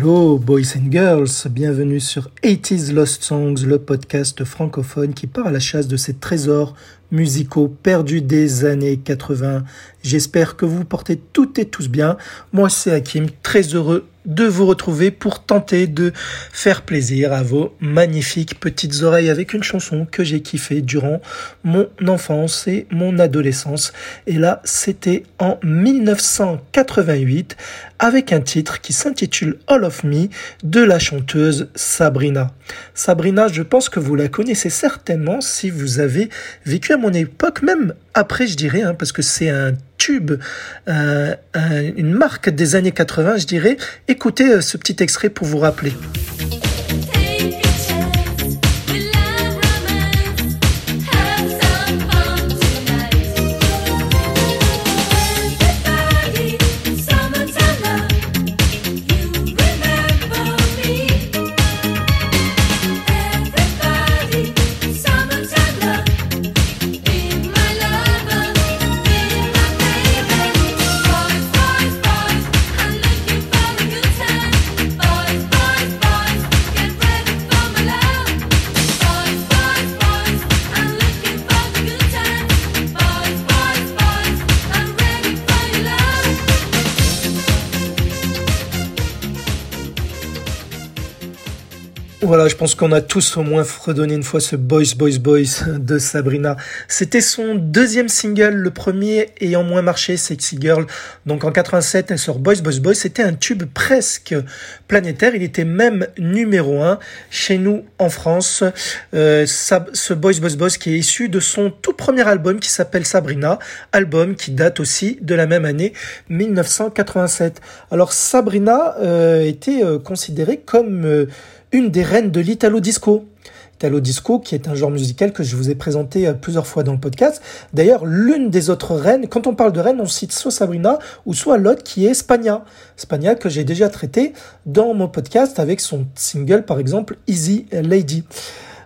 Hello boys and girls, bienvenue sur 80s Lost Songs, le podcast francophone qui part à la chasse de ces trésors musicaux perdus des années 80. J'espère que vous portez toutes et tous bien. Moi c'est Hakim, très heureux de vous retrouver pour tenter de faire plaisir à vos magnifiques petites oreilles avec une chanson que j'ai kiffée durant mon enfance et mon adolescence. Et là, c'était en 1988 avec un titre qui s'intitule All of Me de la chanteuse Sabrina. Sabrina, je pense que vous la connaissez certainement si vous avez vécu à mon époque, même après je dirais, hein, parce que c'est un tube, euh, une marque des années 80, je dirais. Écoutez euh, ce petit extrait pour vous rappeler. Voilà, je pense qu'on a tous au moins fredonné une fois ce Boys, Boys, Boys de Sabrina. C'était son deuxième single, le premier ayant moins marché, Sexy Girl. Donc en 87, elle sort Boys, Boys, Boys. C'était un tube presque planétaire. Il était même numéro un chez nous en France. Euh, ce Boys, Boys, Boys qui est issu de son tout premier album qui s'appelle Sabrina. Album qui date aussi de la même année, 1987. Alors Sabrina euh, était euh, considérée comme... Une des reines de l'Italo Disco. Italo Disco, qui est un genre musical que je vous ai présenté euh, plusieurs fois dans le podcast. D'ailleurs, l'une des autres reines, quand on parle de reine, on cite soit Sabrina ou soit l'autre qui est Spagna. Spagna que j'ai déjà traité dans mon podcast avec son single, par exemple, Easy Lady.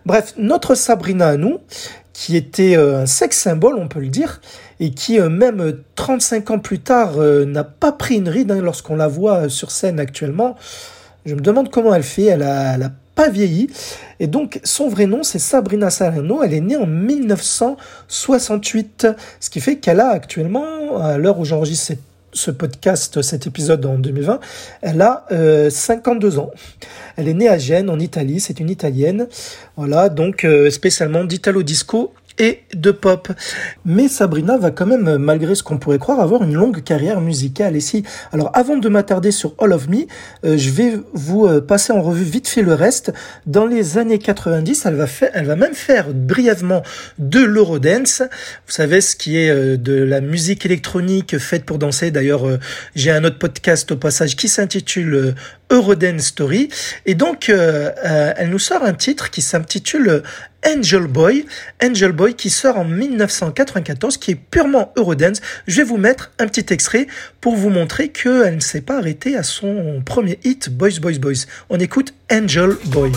Bref, notre Sabrina à nous, qui était euh, un sex symbole, on peut le dire, et qui, euh, même 35 ans plus tard, n'a pas pris une ride hein, lorsqu'on la voit sur scène actuellement. Je me demande comment elle fait. Elle a, pas vieilli. Et donc, son vrai nom, c'est Sabrina Salerno. Elle est née en 1968. Ce qui fait qu'elle a actuellement, à l'heure où j'enregistre ce podcast, cet épisode en 2020, elle a 52 euh, ans. Elle est née à Gênes, en Italie. C'est une italienne. Voilà, donc euh, spécialement d'Italo Disco et de pop. Mais Sabrina va quand même, malgré ce qu'on pourrait croire, avoir une longue carrière musicale. ici. alors avant de m'attarder sur All of Me, euh, je vais vous euh, passer en revue vite fait le reste. Dans les années 90, elle va faire, elle va même faire brièvement de l'Eurodance. Vous savez ce qui est euh, de la musique électronique faite pour danser. D'ailleurs, j'ai un autre podcast au passage qui s'intitule Eurodance Story. Et donc, elle nous sort un titre qui s'intitule Angel Boy, Angel Boy qui sort en 1994, qui est purement Eurodance. Je vais vous mettre un petit extrait pour vous montrer qu'elle ne s'est pas arrêtée à son premier hit, Boys, Boys, Boys. On écoute Angel Boy.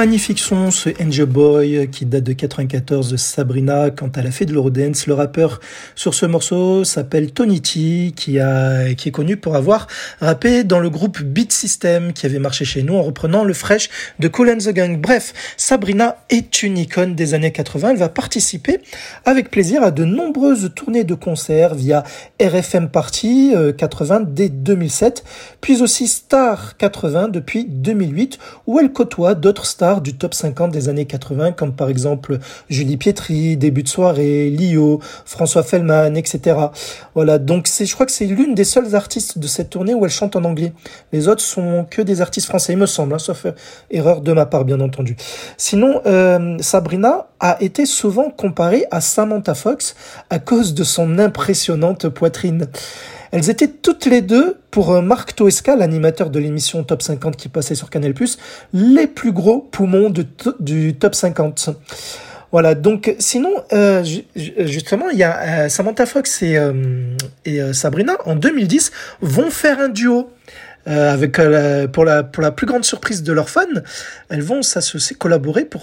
Magnifique son, ce Angel Boy qui date de 94 de Sabrina quand elle a fait de l'Eurodance. Le rappeur sur ce morceau s'appelle Tony T qui a, qui est connu pour avoir rappé dans le groupe Beat System qui avait marché chez nous en reprenant le fresh de Cool and the Gang. Bref, Sabrina est une icône des années 80. Elle va participer avec plaisir à de nombreuses tournées de concerts via RFM Party 80 euh, dès 2007, puis aussi Star 80 depuis 2008 où elle côtoie d'autres stars du top 50 des années 80, comme par exemple Julie Pietri, Début de soirée, Lio, François Fellman, etc. Voilà, donc je crois que c'est l'une des seules artistes de cette tournée où elle chante en anglais. Les autres sont que des artistes français, il me semble, hein, sauf euh, erreur de ma part, bien entendu. Sinon, euh, Sabrina a été souvent comparée à Samantha Fox à cause de son impressionnante poitrine. Elles étaient toutes les deux, pour euh, Marc Toesca, l'animateur de l'émission Top 50 qui passait sur Canal+, les plus gros poumons du Top 50. Voilà, donc sinon, euh, justement, il y a euh, Samantha Fox et, Sabrina, en 2010, vont faire un duo. avec pour la pour la plus grande surprise de leurs fans, elles vont s'associer, collaborer pour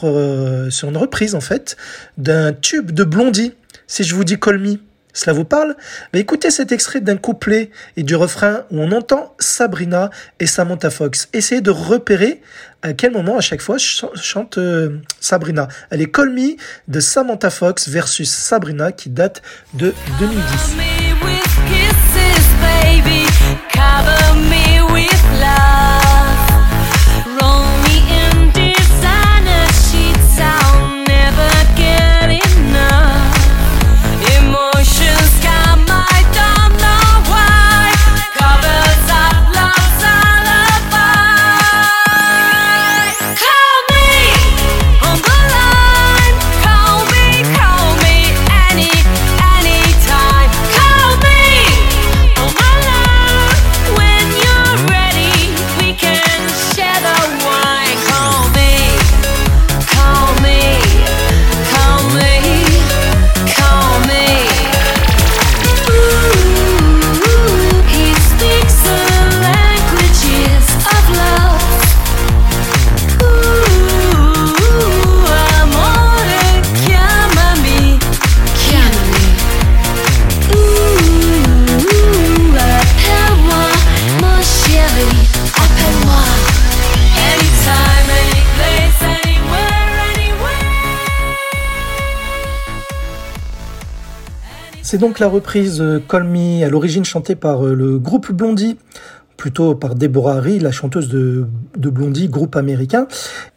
sur une reprise en fait d'un tube de Blondie. Si je vous dis Call Me, cela vous parle? Écoutez cet extrait d'un couplet et du refrain où on entend Sabrina et Samantha Fox. Essayez de repérer à quel moment à chaque fois chante euh, Sabrina. Elle est Call Me de Samantha Fox versus Sabrina qui date de 2010. C'est donc la reprise euh, Call Me, à l'origine chantée par euh, le groupe Blondie, plutôt par Deborah Harry, la chanteuse de, Blondie, groupe américain.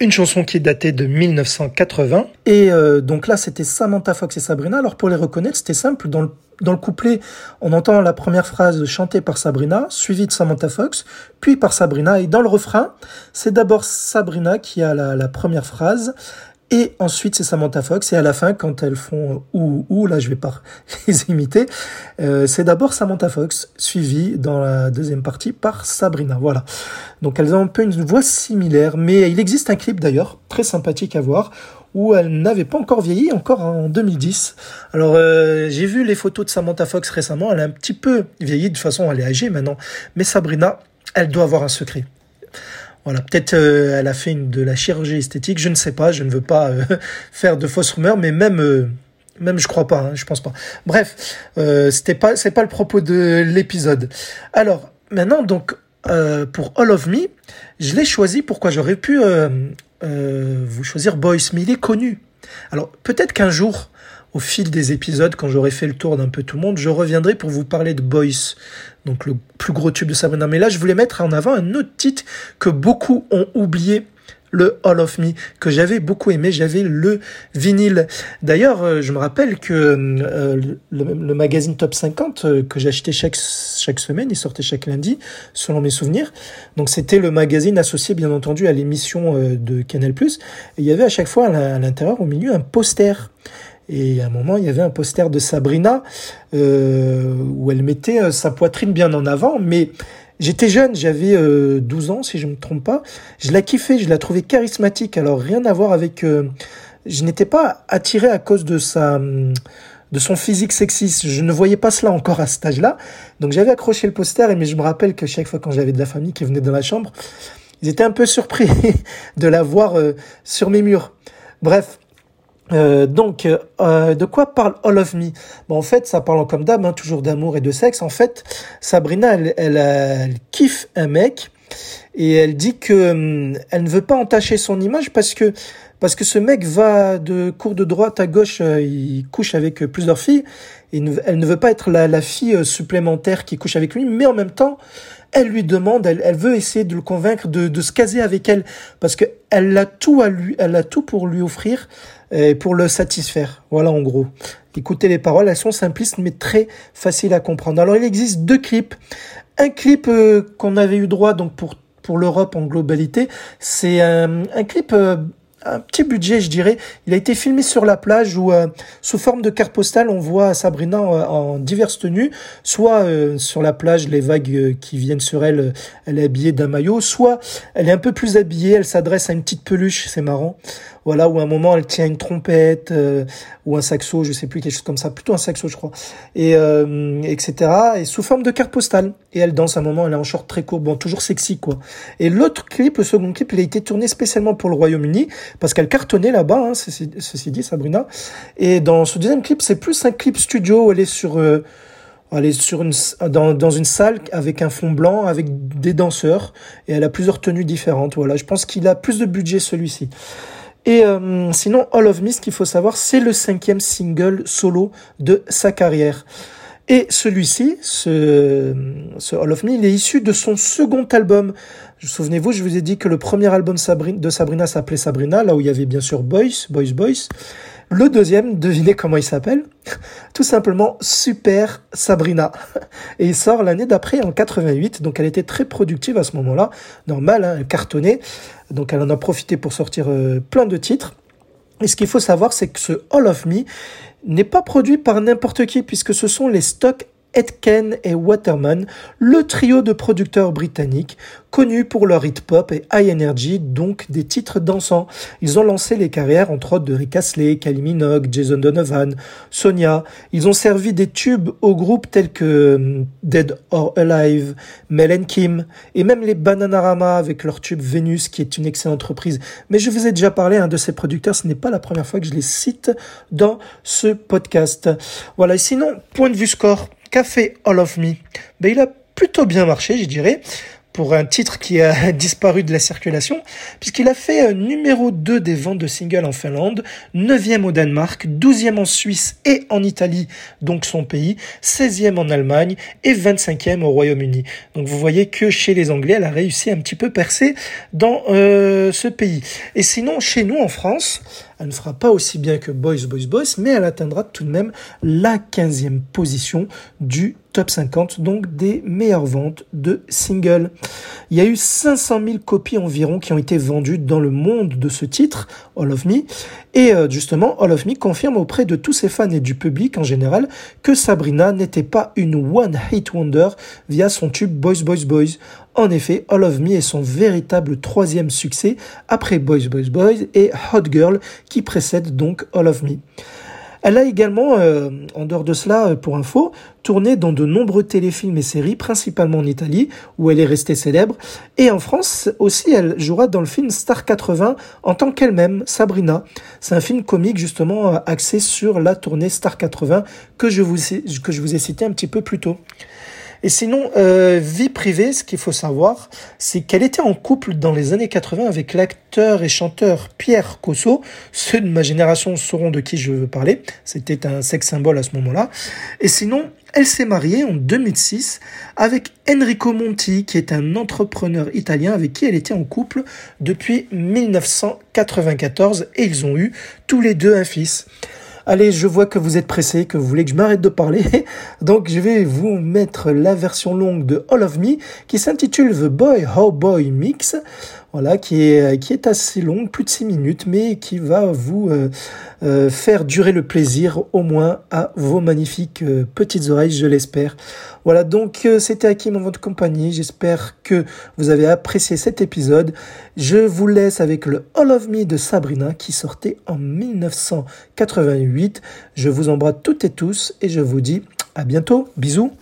Une chanson qui est datée de 1980. Et euh, donc là, c'était Samantha Fox et Sabrina. Alors pour les reconnaître, c'était simple. Dans le, dans le couplet, on entend la première phrase chantée par Sabrina, suivie de Samantha Fox, puis par Sabrina. Et dans le refrain, c'est d'abord Sabrina qui a la, la première phrase. Et ensuite, c'est Samantha Fox. Et à la fin, quand elles font ou ou, là, je vais pas les imiter. Euh, c'est d'abord Samantha Fox, suivie dans la deuxième partie par Sabrina. Voilà. Donc elles ont un peu une voix similaire, mais il existe un clip d'ailleurs très sympathique à voir où elle n'avait pas encore vieilli, encore en 2010. Alors euh, j'ai vu les photos de Samantha Fox récemment. Elle a un petit peu vieilli de toute façon, elle est âgée maintenant. Mais Sabrina, elle doit avoir un secret. Voilà, peut-être euh, elle a fait de la chirurgie esthétique, je ne sais pas, je ne veux pas euh, faire de fausses rumeurs, mais même euh, même je crois pas, hein, je pense pas. Bref, c'était pas c'est pas le propos de l'épisode. Alors maintenant donc pour All of Me, je l'ai choisi pourquoi j'aurais pu vous choisir Boyce, mais il est connu. Alors peut-être qu'un jour au fil des épisodes, quand j'aurai fait le tour d'un peu tout le monde, je reviendrai pour vous parler de Boys, donc le plus gros tube de Sabrina. Mais là, je voulais mettre en avant un autre titre que beaucoup ont oublié le All of Me que j'avais beaucoup aimé, j'avais le vinyle. D'ailleurs, euh, je me rappelle que euh, le, magazine Top 50 euh, que j'achetais chaque semaine, il sortait chaque lundi, selon mes souvenirs. Donc c'était le magazine associé bien entendu à l'émission de Canal+. Il y avait à chaque fois à l'intérieur, au milieu, un poster. Et à un moment, il y avait un poster de Sabrina euh, où elle mettait euh, sa poitrine bien en avant. Mais j'étais jeune, j'avais 12 euh, ans si je me trompe pas. Je la kiffais, je la trouvais charismatique. Alors rien à voir avec... je n'étais pas attiré à cause de sa de son physique sexiste. Je ne voyais pas cela encore à cet âge-là. Donc j'avais accroché le poster, mais je me rappelle que chaque fois quand j'avais de la famille qui venait dans la chambre, ils étaient un peu surpris de la voir sur mes murs. Bref, euh, donc, euh, de quoi parle All of Me? Bon, En fait, ça parle comme d'hab, hein, toujours d'amour et de sexe. En fait, Sabrina, elle, elle, kiffe un mec et elle dit que hum, elle ne veut pas entacher son image parce que parce que ce mec va de cours de droite à gauche, euh, il couche avec plusieurs filles Et elle ne veut pas être la, fille euh, supplémentaire qui couche avec lui, mais en même temps, elle lui demande, elle, veut essayer de le convaincre de, se caser avec elle parce que elle a tout à lui, elle a tout pour lui offrir et pour le satisfaire. Voilà en gros. Écoutez les paroles, elles sont simplistes mais très faciles à comprendre. Alors il existe deux clips. Un clip euh, qu'on avait eu droit donc pour pour l'Europe en globalité, c'est un, un clip euh, un petit budget, je dirais. Il a été filmé sur la plage où, euh, sous forme de carte postale, on voit Sabrina en, diverses tenues, soit euh, sur la plage, les vagues euh, qui viennent sur elle, elle est habillée d'un maillot, soit elle est un peu plus habillée, elle s'adresse à une petite peluche, c'est marrant voilà, où à un moment elle tient une trompette euh, ou un saxo, je sais plus, quelque chose comme ça, plutôt un saxo je crois, et euh, etc. Et sous forme de carte postale. Et elle danse à un moment, elle est en short très court, bon, toujours sexy quoi. Et l'autre clip, le second clip, il a été tourné spécialement pour le Royaume-Uni parce qu'elle cartonnait là-bas, hein, ceci, dit, Sabrina. Et dans ce deuxième clip, c'est plus un clip studio où elle est sur euh, elle est sur une, dans, dans, une salle avec un fond blanc, avec des danseurs, et elle a plusieurs tenues différentes. Voilà, je pense qu'il a plus de budget celui-ci. Et euh, sinon, All of Me, ce qu'il faut savoir, c'est le cinquième single solo de sa carrière. Et celui-ci, ce, ce, All of Me, il est issu de son second album. Souvenez-vous, je vous ai dit que le premier album de Sabrina s'appelait Sabrina, là où il y avait bien sûr Boys, Boys, Boys. Le deuxième, devinez comment il s'appelle? Tout simplement Super Sabrina. Et il sort l'année d'après en 88, donc elle était très productive à ce moment-là. Normal, hein, elle cartonnait, donc elle en a profité pour sortir euh, plein de titres. Et ce qu'il faut savoir, c'est que ce All of Me n'est pas produit par n'importe qui, puisque ce sont les stocks Etken et Waterman, le trio de producteurs britanniques connus pour leur hit pop et high energy, donc des titres dansants. Ils ont lancé les carrières entre autres de Rick Astley, Kylie Minogue, Jason Donovan, Sonia. Ils ont servi des tubes aux groupes tels que hum, Dead or Alive, Mel and Kim, et même les Bananarama avec leur tube Venus, qui est une excellente reprise. Mais je vous ai déjà parlé un de ces producteurs, ce n'est pas la première fois que je les cite dans ce podcast. Voilà, et sinon, point de vue score, fait All of Me ben, Il a plutôt bien marché, je dirais pour un titre qui a disparu de la circulation, puisqu'il a fait numéro 2 des ventes de singles en Finlande, 9e au Danemark, 12e en Suisse et en Italie, donc son pays, 16e en Allemagne et 25e au Royaume-Uni. Donc vous voyez que chez les Anglais, elle a réussi un petit peu percer dans euh, ce pays. Et sinon, chez nous en France, elle ne fera pas aussi bien que Boys, Boys, Boys, mais elle atteindra tout de même la 15e position du top 50, donc des meilleures ventes de singles. Il y a eu 500 000 copies environ qui ont été vendues dans le monde de ce titre, All of Me. Et euh, justement, All of Me confirme auprès de tous ses fans et du public en général que Sabrina n'était pas une one-hit wonder via son tube Boys, Boys, Boys. En effet, All of Me est son véritable troisième succès après Boys Boys Boys et Hot Girl qui précède donc All of Me. Elle a également, euh, en dehors de cela, euh, pour info, tourné dans de nombreux téléfilms et séries, principalement en Italie, où elle est restée célèbre. Et en France aussi, elle jouera dans le film Star 80 en tant qu'elle-même, Sabrina. C'est un film comique justement euh, axé sur la tournée Star 80 que je vous que je vous ai cité un petit peu plus tôt. Et sinon, euh, vie privée, ce qu'il faut savoir, c'est qu'elle était en couple dans les années 80 avec l'acteur et chanteur Pierre Cosso. Ceux de ma génération sauront de qui je veux parler. C'était un sex symbole à ce moment-là. Et sinon, elle s'est mariée en 2006 avec Enrico Monti, qui est un entrepreneur italien avec qui elle était en couple depuis 1994 et ils ont eu tous les deux un fils. Allez, je vois que vous êtes pressé, que vous voulez que je m'arrête de parler. Donc, je vais vous mettre la version longue de All of Me qui s'intitule The Boy How Boy Mix voilà, qui est, qui est assez longue, plus de 6 minutes, mais qui va vous euh, euh, faire durer le plaisir au moins à vos magnifiques euh, petites oreilles, je l'espère. Voilà, donc c'était Hakim en votre compagnie. J'espère que vous avez apprécié cet épisode. Je vous laisse avec le All of Me de Sabrina qui sortait en 1988. Je vous embrasse toutes et tous et je vous dis à bientôt. Bisous.